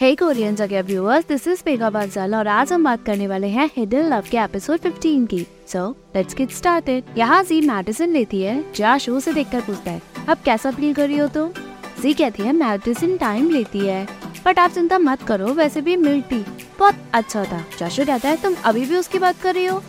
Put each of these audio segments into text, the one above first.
Hey Korean Jagiya viewers this is पेगा बंसल और आज हम बात करने वाले हैं हिडन लव के एपिसोड 15 की। सो लेट्स गेट स्टार्टेड यहाँ जी मेडिसिन लेती है, जा शो से देखकर पूछता है, अब कैसा फील कर रही हो तुम? जी कहती है मेडिसिन टाइम लेती है। बट आप चिंता मत करो, वैसे भी मिल्टी बहुत अच्छा था। जाशु कहता है, तुम अभी भी उसकी बात कर रही हो?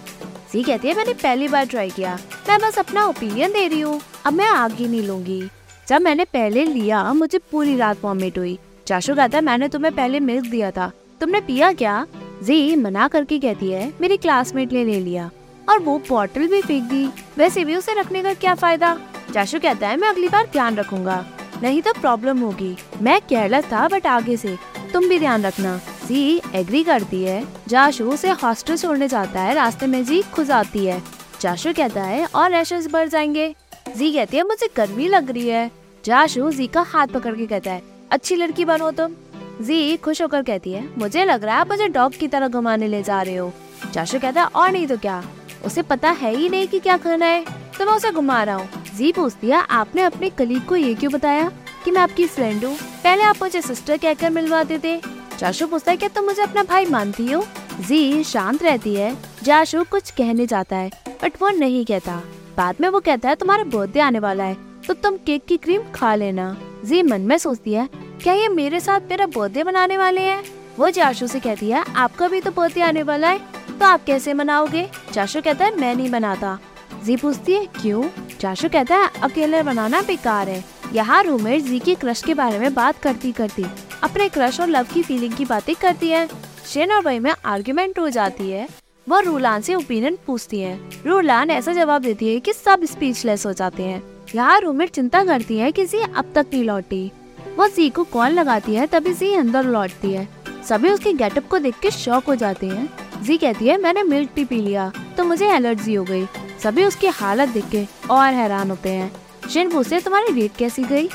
जी कहती है, मैंने पहली बार ट्राई किया। मैं बस अपना ओपिनियन दे रही हूँ। अब मैं आगे नहीं लूँगी। जब मैंने पहले लिया, मुझे पूरी रात वॉमिट हुई। चाशु कहता है, मैंने तुम्हें पहले मिल्क दिया था। तुमने पिया क्या? जी, मना करके कहती है, मेरी क्लासमेट ने ले लिया। और वो बॉटल भी फेंक दी। वैसे भी उसे रखने का क्या फ़ायदा? चाशु कहता है, मैं अगली बार ध्यान रखूँगा। नहीं तो प्रॉब्लम होगी। मैं केयरलेस था बट आगे से। तुम भी ध्यान रखना। जी एग्री करती है। जाशु उसे हॉस्टल छोड़ने जाता है। रास्ते में जी खुद आती है। जाशु कहता है, और रैशेस बढ़ जाएँगे? जी, कहती है, मुझे गर्मी लग रही है। जाशु जी का हाथ पकड़ के कहता है अच्छी लड़की बनो तुम। जी, खुश होकर कहती है, मुझे लग रहा है आप मुझे डॉग की तरह घुमाने ले जा रहे हो। चाशु कहता है और नहीं तो क्या? उसे पता है ही नहीं कि क्या खाना है। तो मैं उसे घुमा रहा हूँ। जी पूछती है, आपने अपने कलीग को ये क्यों बताया कि मैं आपकी फ्रेंड हूँ? पहले आप मुझे सिस्टर कहकर मिलवाते थे। चाशु पूछता है, क्या तुम मुझे अपना भाई मानती हो? जी, शांत रहती है। जाशु कुछ कहने जाता है बट वो नहीं कहता। बाद में वो कहता है, तुम्हारा बर्थडे आने वाला है तो तुम केक की क्रीम खा लेना। जी, मन में सोचती है क्या ये मेरे साथ मेरा बर्थडे मनाने वाले हैं? वो जाशू से कहती है, आपका भी तो बर्थडे आने वाला है तो आप कैसे मनाओगे? जाशू कहता है, मैं नहीं मनाता। जी पूछती है, क्यों? जाशू कहता है, अकेले बनाना बेकार है। यहाँ रूममेट जी के क्रश के बारे में बात करती करती, अपने क्रश और लव की फीलिंग की बातें करती है। शेन और वही में आर्ग्यूमेंट हो जाती है। वो रूलान से ओपिनियन पूछती है। रूलान ऐसा जवाब देती है कि सब स्पीचलेस हो जाते हैं। यहाँ रूममेट चिंता करती है कि जी अब तक नहीं लौटी। वो सी को कॉल लगाती है तभी जी अंदर लौटती है। सभी उसके गेटअप को देख के शॉक हो जाते हैं। जी कहती है, मैंने मिल्क टी पी लिया तो मुझे एलर्जी हो गई। सभी उसकी हालत देख के और हैरान होते हैं। शिन, पूछते तुम्हारी डेट कैसी गई?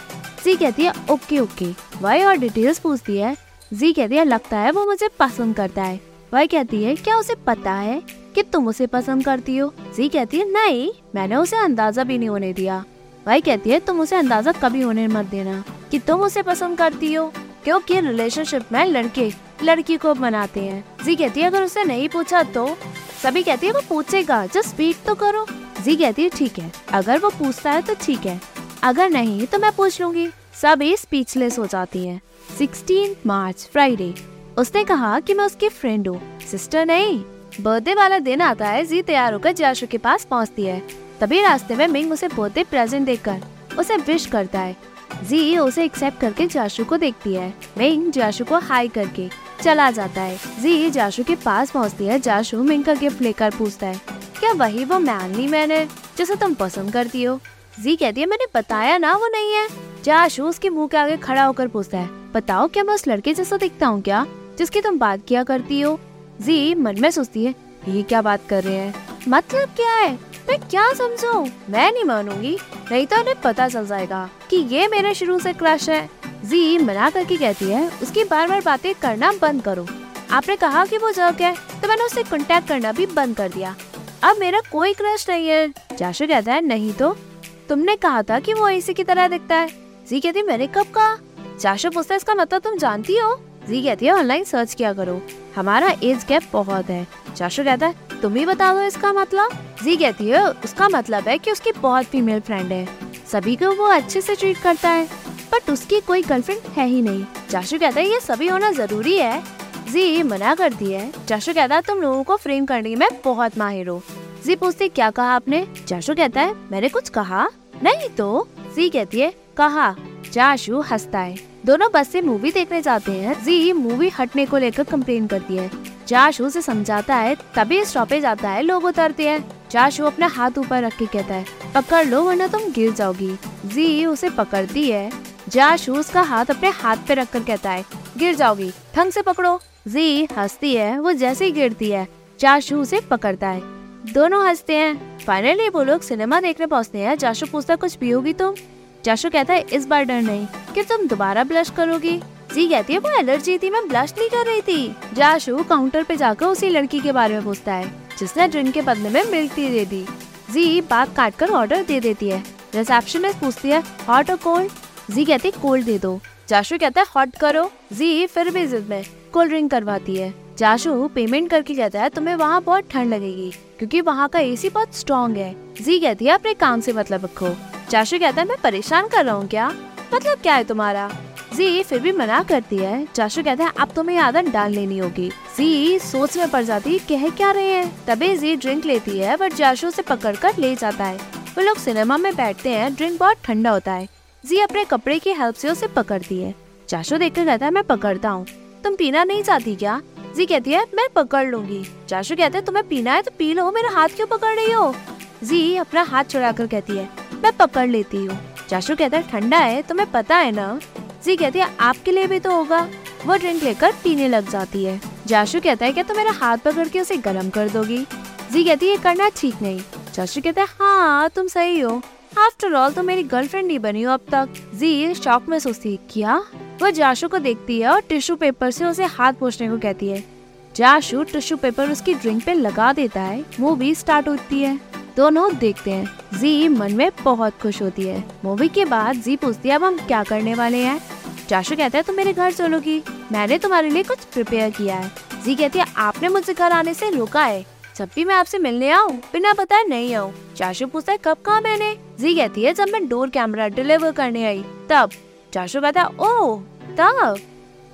जी कहती है, ओके ओके। वही और डिटेल्स पूछती है। जी कहती है, लगता है वो मुझे पसंद करता है। वाई कहती है, क्या उसे पता है कि तुम उसे पसंद करती हो? जी कहती है, नहीं, मैंने उसे अंदाज़ा भी नहीं होने दिया। भाई कहती है, तुम उसे अंदाज़ा कभी होने मत देना कि तुम उसे पसंद करती हो, क्योंकि रिलेशनशिप में लड़के, लड़की को बनाते हैं। जी कहती है, अगर उसे नहीं पूछा तो? सभी कहती है, वो पूछेगा जस्ट स्पीक तो करो। जी कहती है, ठीक है, अगर वो पूछता है तो ठीक है, अगर नहीं तो मैं पूछ लूँगी। सभी स्पीचलेस हो जाती है। सिक्सटीन मार्च फ्राइडे उसने कहा कि मैं उसकी फ्रेंड हूँ। सिस्टर नहीं बर्थडे वाला दिन आता है जी तैयार होकर जाशु के पास पहुँचती है। तभी रास्ते में मिंग उसे बर्थडे प्रेजेंट देकर उसे विश करता है। जी उसे एक्सेप्ट करके जाशु को देखती है। मिंग जाशु को हाई करके चला जाता है। जी जाशु के पास पहुँचती है। जाशु मिंग का गिफ्ट लेकर पूछता है, क्या वही वो मैनली मैन है जिसे तुम पसंद करती हो? जी कहती है, मैंने बताया ना, वो नहीं है। जाशु उसके मुँह के आगे खड़ा होकर पूछता है, बताओ, क्या मैं उस लड़के जैसा दिखता हूँ क्या, जिसकी तुम बात किया करती हो? जी, मन में सोचती है, ये क्या बात कर रहे हैं? मतलब क्या है? मैं क्या समझू मैं नहीं मानूँगी। नहीं तो उन्हें पता चल जाएगा कि ये मेरे शुरू से क्रश है। जी, मना करके कहती है। उसकी बार बार बातें करना बंद करो। आपने कहा कि वो जर्क है तो मैंने उससे कांटेक्ट करना भी बंद कर दिया। अब मेरा कोई क्रश नहीं है। जाशु कहता है, नहीं तो? तुमने कहा था कि वो इसी की तरह दिखता है। जी कहती, मैंने कब कहा? जाशु पूछता है, इसका मतलब तुम जानती हो? जी कहती है ऑनलाइन सर्च किया करो। हमारा एज गैप बहुत है। चाशु कहता है, तुम ही बता दो इसका मतलब? जी कहती है, उसका मतलब है कि उसकी बहुत फीमेल फ्रेंड है। सभी को वो अच्छे से ट्रीट करता है। बट उसकी कोई गर्लफ्रेंड है ही नहीं। चाशु कहता है, ये सभी होना ज़रूरी है। जी, मना करती है। चाशु कहता है, तुम लोगों को फ्रेम करने में बहुत माहिर हो। जी पूछती क्या कहा आपने? चाशु कहता है, मैंने कुछ कहा? नहीं तो? जी कहती है, कहा। चाशु हंसता है। दोनों बस से मूवी देखने जाते हैं। जी मूवी हटने को लेकर कंप्लेन करती है। चाशु से समझाता है, तभी स्टॉपेज आता है, लोग उतरते हैं। चाशु अपना हाथ ऊपर रख के कहता है, पकड़ लो, वरना तुम गिर जाओगी। जी, उसे पकड़ती है। जाशु उसका हाथ अपने हाथ पे रख कर कहता है, गिर जाओगी ढंग से पकड़ो। जी, हंसती है, वो जैसे ही गिरती है चाशु उसे पकड़ता है। दोनों हँसते हैं। फाइनली वो लोग सिनेमा देखने पहुँचते हैं। जाशु पूछता कुछ पियोगी तुम? जाशु कहता है, इस बार डर नहीं, कि तुम दोबारा ब्लश करोगी। जी कहती है, वो एलर्जी थी, मैं ब्लश नहीं कर रही थी। जाशु काउंटर पे जाकर उसी लड़की के बारे में पूछता है, जिसने ड्रिंक के बदले में मिल्क टी दे दी। जी बात काट कर ऑर्डर दे देती है। रिसेप्शनिस्ट पूछती है हॉट और कोल्ड जी कहती है कोल्ड दे दो। जाशु कहता है हॉट करो। जी, फिर भी जिद में कोल्ड ड्रिंक करवाती है। जाशु पेमेंट करके कहता है, तुम्हें वहाँ बहुत ठंड लगेगी, क्योंकि वहाँ का एसी बहुत स्ट्रॉन्ग है। जी कहती है, अपने काम से मतलब रखो। जाशु कहता है, मैं परेशान कर रहा हूँ क्या? मतलब क्या है तुम्हारा? जी, फिर भी मना करती है। जाशु कहता है, अब तुम्हें आदत डाल लेनी होगी। जी, सोच में पड़ जाती, कह क्या रहे हैं? तभी जी ड्रिंक लेती है बट जाशु से पकड़ कर ले जाता है। वो लोग सिनेमा में बैठते हैं, ड्रिंक बहुत ठंडा होता है। जी, अपने कपड़े की हेल्प से उसे पकड़ती है। जाशु देख कर कहता है, मैं पकड़ता हूँ। तुम पीना नहीं चाहती क्या? जी कहती है, मैं पकड़ लूँगी। जाशु कहते हैं, तुम्हें पीना है तो पी लो। मेरा हाथ क्यों पकड़ रही हो? जी, अपना हाथ चढ़ा कर कहती है मैं पकड़ लेती हूँ। जाशु कहता है, ठंडा है, तुम्हें पता है ना? जी कहती है, आपके लिए भी तो होगा। वो ड्रिंक लेकर पीने लग जाती है। जाशु कहता है, क्या तुम मेरा हाथ पकड़ के उसे गर्म कर दोगी? जी कहती है, ये करना ठीक नहीं। जाशु कहता है हाँ तुम सही हो। आफ्टर ऑल तो मेरी गर्लफ्रेंड नहीं बनी हो अब तक। जी शॉक में सोचती है, क्या? वो जाशु को देखती है और टिश्यू पेपर से उसे हाथ पोछने को कहती है। जाशु टिश्यू पेपर उसकी ड्रिंक पे लगा देता है। मूवी स्टार्ट होती है। दोनों देखते हैं। जी मन में बहुत खुश होती है। मूवी के बाद जी पूछती है, अब हम क्या करने वाले हैं? जाशु कहता है, तुम मेरे घर चलोगी। मैंने तुम्हारे लिए कुछ प्रिपेयर किया है। जी कहती है, आपने मुझसे घर आने से रोका है। जब भी मैं आपसे मिलने आऊँ, बिना बताए नहीं आऊँ। चाशु पूछता है, कब कहा मैंने? जी कहती है, जब मैं डोर कैमरा डिलीवर करने आई, तब। चाशु कहता है ओ तब?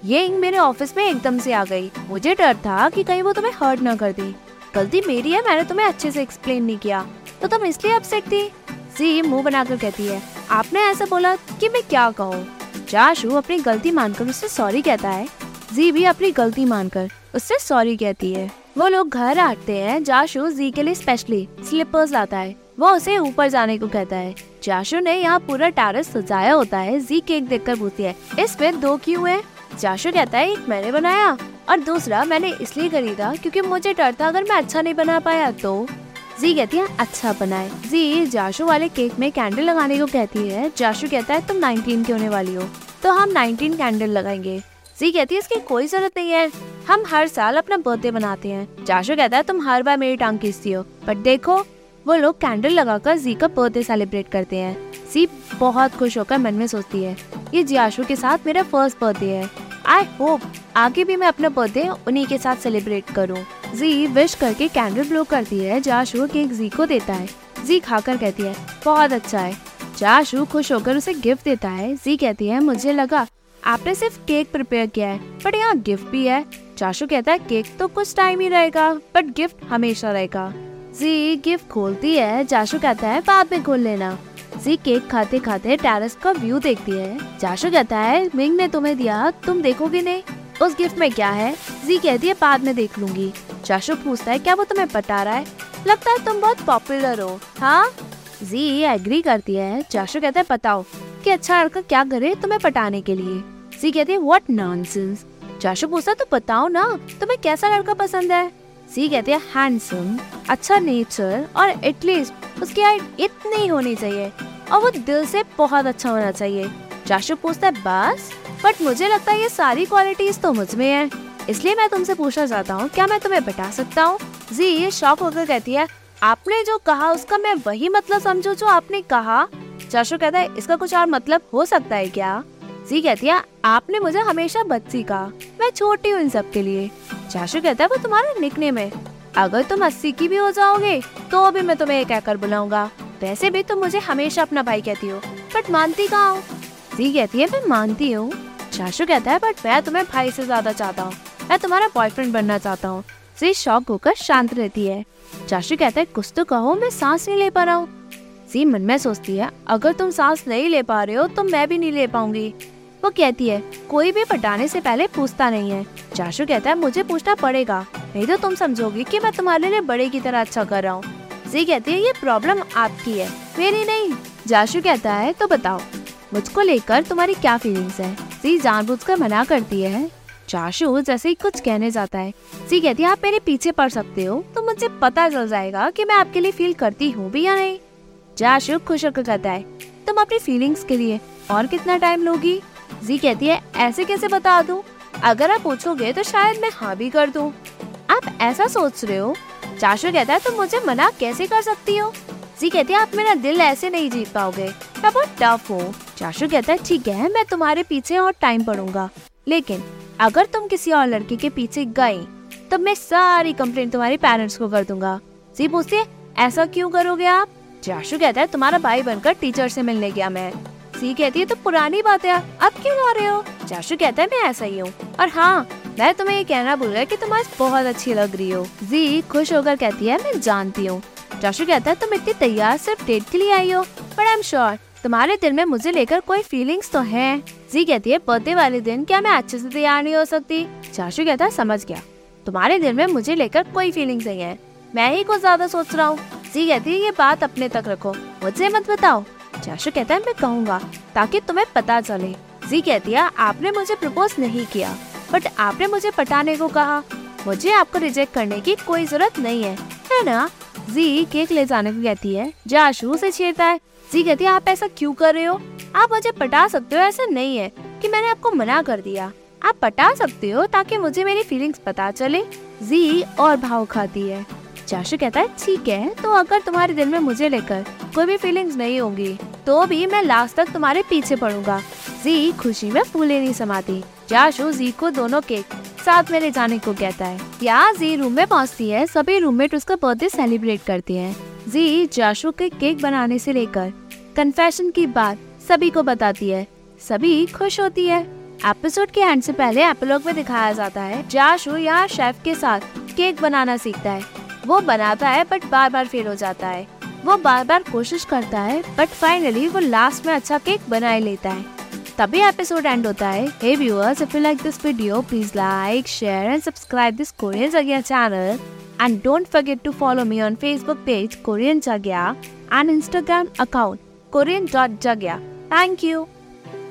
ये इंक मेरे ऑफ़िस में एकदम से आ गई। मुझे डर था कि कहीं वो तुम्हें हर्ट न कर दी। गलती मेरी है, मैंने तुम्हें अच्छे से एक्सप्लेन नहीं किया। तो तुम इसलिए अपसेट थी? जी, मुँह बनाकर कहती है। आपने ऐसा बोला कि मैं क्या कहूँ? चाशु अपनी गलती मानकर उससे सॉरी कहता है। जी भी अपनी गलती मानकर उससे सॉरी कहती है। वो लोग घर आते हैं, जाशु जी के लिए स्पेशली स्लीपर्स लाता है। वो उसे ऊपर जाने को कहता है। जाशु ने यहाँ पूरा टेरेस सजाया होता है। जी केक देखकर पूछती है इसमें दो क्यों है? जाशु कहता है, एक मैंने बनाया और दूसरा, मैंने इसलिए खरीदा क्योंकि मुझे डर था अगर मैं अच्छा नहीं बना पाया तो। जी कहती है अच्छा बनाए। जी, जाशु वाले केक में कैंडल लगाने को कहती है, जाशु कहता है तुम 19 की होने वाली हो तो हम 19 कैंडल लगाएँगे। जी कहती है, इसकी कोई ज़रूरत नहीं है, हम हर साल अपना बर्थडे मनाते हैं। जाशु कहता है, तुम हर बार मेरी टांग खींचती हो बट देखो, वो लोग कैंडल लगाकर जी का बर्थडे सेलिब्रेट करते हैं। जी बहुत खुश होकर मन में सोचती है, ये जियाशु के साथ मेरा फ़र्स्ट बर्थडे है। आई होप आगे भी मैं अपना बर्थडे उन्हीं के साथ सेलिब्रेट करूँ। जी विश करके कैंडल ब्लो करती है, जाशु केक जी को देता है। जी खाकर कहती है, बहुत अच्छा है। जाशु खुश होकर उसे गिफ्ट देता है। जी कहती है, मुझे लगा, आपने सिर्फ़ केक प्रिपेयर किया है बट यहाँ गिफ्ट भी है। चाशु कहता है, केक तो कुछ टाइम ही रहेगा बट गिफ्ट हमेशा रहेगा। जी गिफ्ट खोलती है चाशु कहता है, बाद में खोल लेना। जी केक खाते खाते टेरेस का व्यू देखती है। चाशु कहता है, मिंग ने तुम्हें दिया, तुम देखोगे नहीं? उस गिफ्ट में क्या है? जी कहती है, बाद में देख लूँगी। चाशु पूछता है, क्या वो तुम्हें पटा रहा है? लगता है तुम बहुत पॉपुलर हो। हाँ? जी एग्री करती है। चाशु कहता है, बताओ, कि अच्छा लड़का क्या करे तुम्हें पटाने के लिए? जी कहती है व्हाट नॉनसेंस चाशु पूछता तो बताओ ना, तुम्हें कैसा लड़का पसंद है? सी कहती है हैंडसम अच्छा नेचर और एटलीस्ट उसकी हाइट इतनी होनी चाहिए, और वो दिल से बहुत अच्छा होना चाहिए। चाशु पूछता है, बस? बट मुझे लगता है ये सारी क्वालिटीज तो मुझमें है। इसलिए मैं तुमसे पूछना चाहता हूँ, क्या मैं तुम्हें बता सकता हूँ? जी, ये शौक होकर कहती है, आपने जो कहा उसका मैं वही मतलब समझू जो आपने कहा? चाशु कहता है, इसका कुछ और मतलब हो सकता है क्या? जी कहती है, आपने मुझे हमेशा बच्ची कहा मैं छोटी हूँ इन सब के लिए। चाशु कहता है, वो तुम्हारा निकने में। अगर तुम अस्सी की भी हो जाओगे तो भी मैं तुम्हें कहकर बुलाऊँगा। वैसे भी तुम मुझे हमेशा अपना भाई कहती हो बट मानती कहा जी कहती है, मैं मानती हूँ। चाशु कहता है बट मैं तुम्हें भाई से ज़्यादा चाहता हूँ। मैं तुम्हारा बॉयफ्रेंड बनना चाहता हूँ। जी, शौक होकर शांत रहती है। चाशु कहता है, कुछ तो कहो, मैं सांस नहीं ले पा रहा हूँ। जी, मन में सोचती है, अगर तुम सांस नहीं ले पा रहे हो तो मैं भी नहीं ले पाऊँगी। वो कहती है, कोई भी पटाने से पहले पूछता नहीं है। चाशु कहता है, मुझे पूछना पड़ेगा। नहीं तो तुम समझोगी कि मैं तुम्हारे लिए बड़े की तरह अच्छा कर रहा हूँ। जी कहती है, ये प्रॉब्लम आपकी है, मेरी नहीं। जाशु कहता है तो बताओ, मुझको लेकर तुम्हारी क्या फीलिंग्स है? जी जानबूझकर मना करती है। चाशु, जैसे ही कुछ कहने जाता है, सी, कहती है, आप मेरे पीछे पड़ सकते हो तो मुझे पता चल जाएगा कि मैं आपके लिए फील करती हूँ भी या नहीं। जाशु खुश होकर कहता है, तुम अपनी फीलिंग्स के लिए और कितना टाइम लोगी? जी कहती है, ऐसे कैसे बता दूँ? अगर आप पूछोगे तो शायद मैं हाँ भी कर दूँ। आप ऐसा सोच रहे हो? चाशु कहता है, तुम मुझे मना कैसे कर सकती हो? जी कहती है, आप मेरा दिल ऐसे नहीं जीत पाओगे। मैं बहुत टफ हूँ। चाशु कहता है, ठीक है, मैं तुम्हारे पीछे और टाइम पढ़ूँगा। लेकिन अगर तुम किसी और लड़के के पीछे गई तो मैं सारी कंप्लेन तुम्हारे पेरेंट्स को कर दूँगा। जी पूछती ऐसा क्यों करोगे आप? जाशु कहता है, तुम्हारा भाई बनकर टीचर से मिलने गया मैं। सी कहती है तो पुरानी बात है, अब क्यों ला रहे हो? जाशु कहता है, मैं ऐसा ही हूँ। और हाँ मैं तुम्हें ये कहना भूल गया कि तुम आज बहुत अच्छी लग रही हो। जी, खुश होकर कहती है, मैं जानती हूँ। जाशु कहता है, तुम इतनी तैयार सिर्फ़ डेट के लिए आई हो बट आई एम श्योर तुम्हारे दिल में मुझे लेकर कोई फीलिंग्स तो है। जी कहती है, बर्थडे वाले दिन क्या मैं अच्छे से तैयार नहीं हो सकती? चाशु कहता है, समझ गया। तुम्हारे दिल में मुझे लेकर कोई फीलिंग्स नहीं है। मैं ही कुछ ज़्यादा सोच रहा हूँ। जी कहती है, ये बात अपने तक रखो। मुझे मत बताओ। चाशू कहता है, मैं कहूँगा, ताकि तुम्हें पता चले। जी कहती है, आपने मुझे प्रपोज नहीं किया बट आपने मुझे पटाने को कहा। मुझे आपको रिजेक्ट करने की कोई ज़रूरत नहीं है है ना? जी, केक ले जाने को कहती है। जाशु से छेड़ता है। जी, कहती है, आप ऐसा क्यों कर रहे हो? आप मुझे पटा सकते हो, ऐसा नहीं है कि मैंने आपको मना कर दिया। आप पटा सकते हो ताकि मुझे मेरी फीलिंग्स पता चले। जी, और भाव खाती है। जाशु कहता है, ठीक है तो अगर तुम्हारे दिल में मुझे लेकर कोई भी फीलिंग्स नहीं होंगी तो भी मैं लास्ट तक तुम्हारे पीछे पड़ूँगा। जी, खुशी में फूले नहीं समाती। जाशु, जी को दोनों केक साथ में ले जाने को कहता है। यहाँ जी रूम में पहुँचती है। सभी रूममेट उसका बर्थडे सेलिब्रेट करते हैं। जी, जाशु के केक बनाने से लेकर कन्फेशन की बात सभी को बताती है। सभी खुश होती है। एपिसोड के एंड से पहले एपिलॉग में दिखाया जाता है, जाशु यहाँ शेफ के साथ केक बनाना सीखता है। वो बनाता है बट बार बार फेल हो जाता है। वो बार बार कोशिश करता है बट फाइनली वो लास्ट में अच्छा केक बना लेता है। तभी एपिसोड एंड होता है hey viewers if you like this video please like share and subscribe this Korean Jagiya channel and don't forget to follow me on Facebook page Korean Jagiya and Instagram account korean.jagya. Thank you.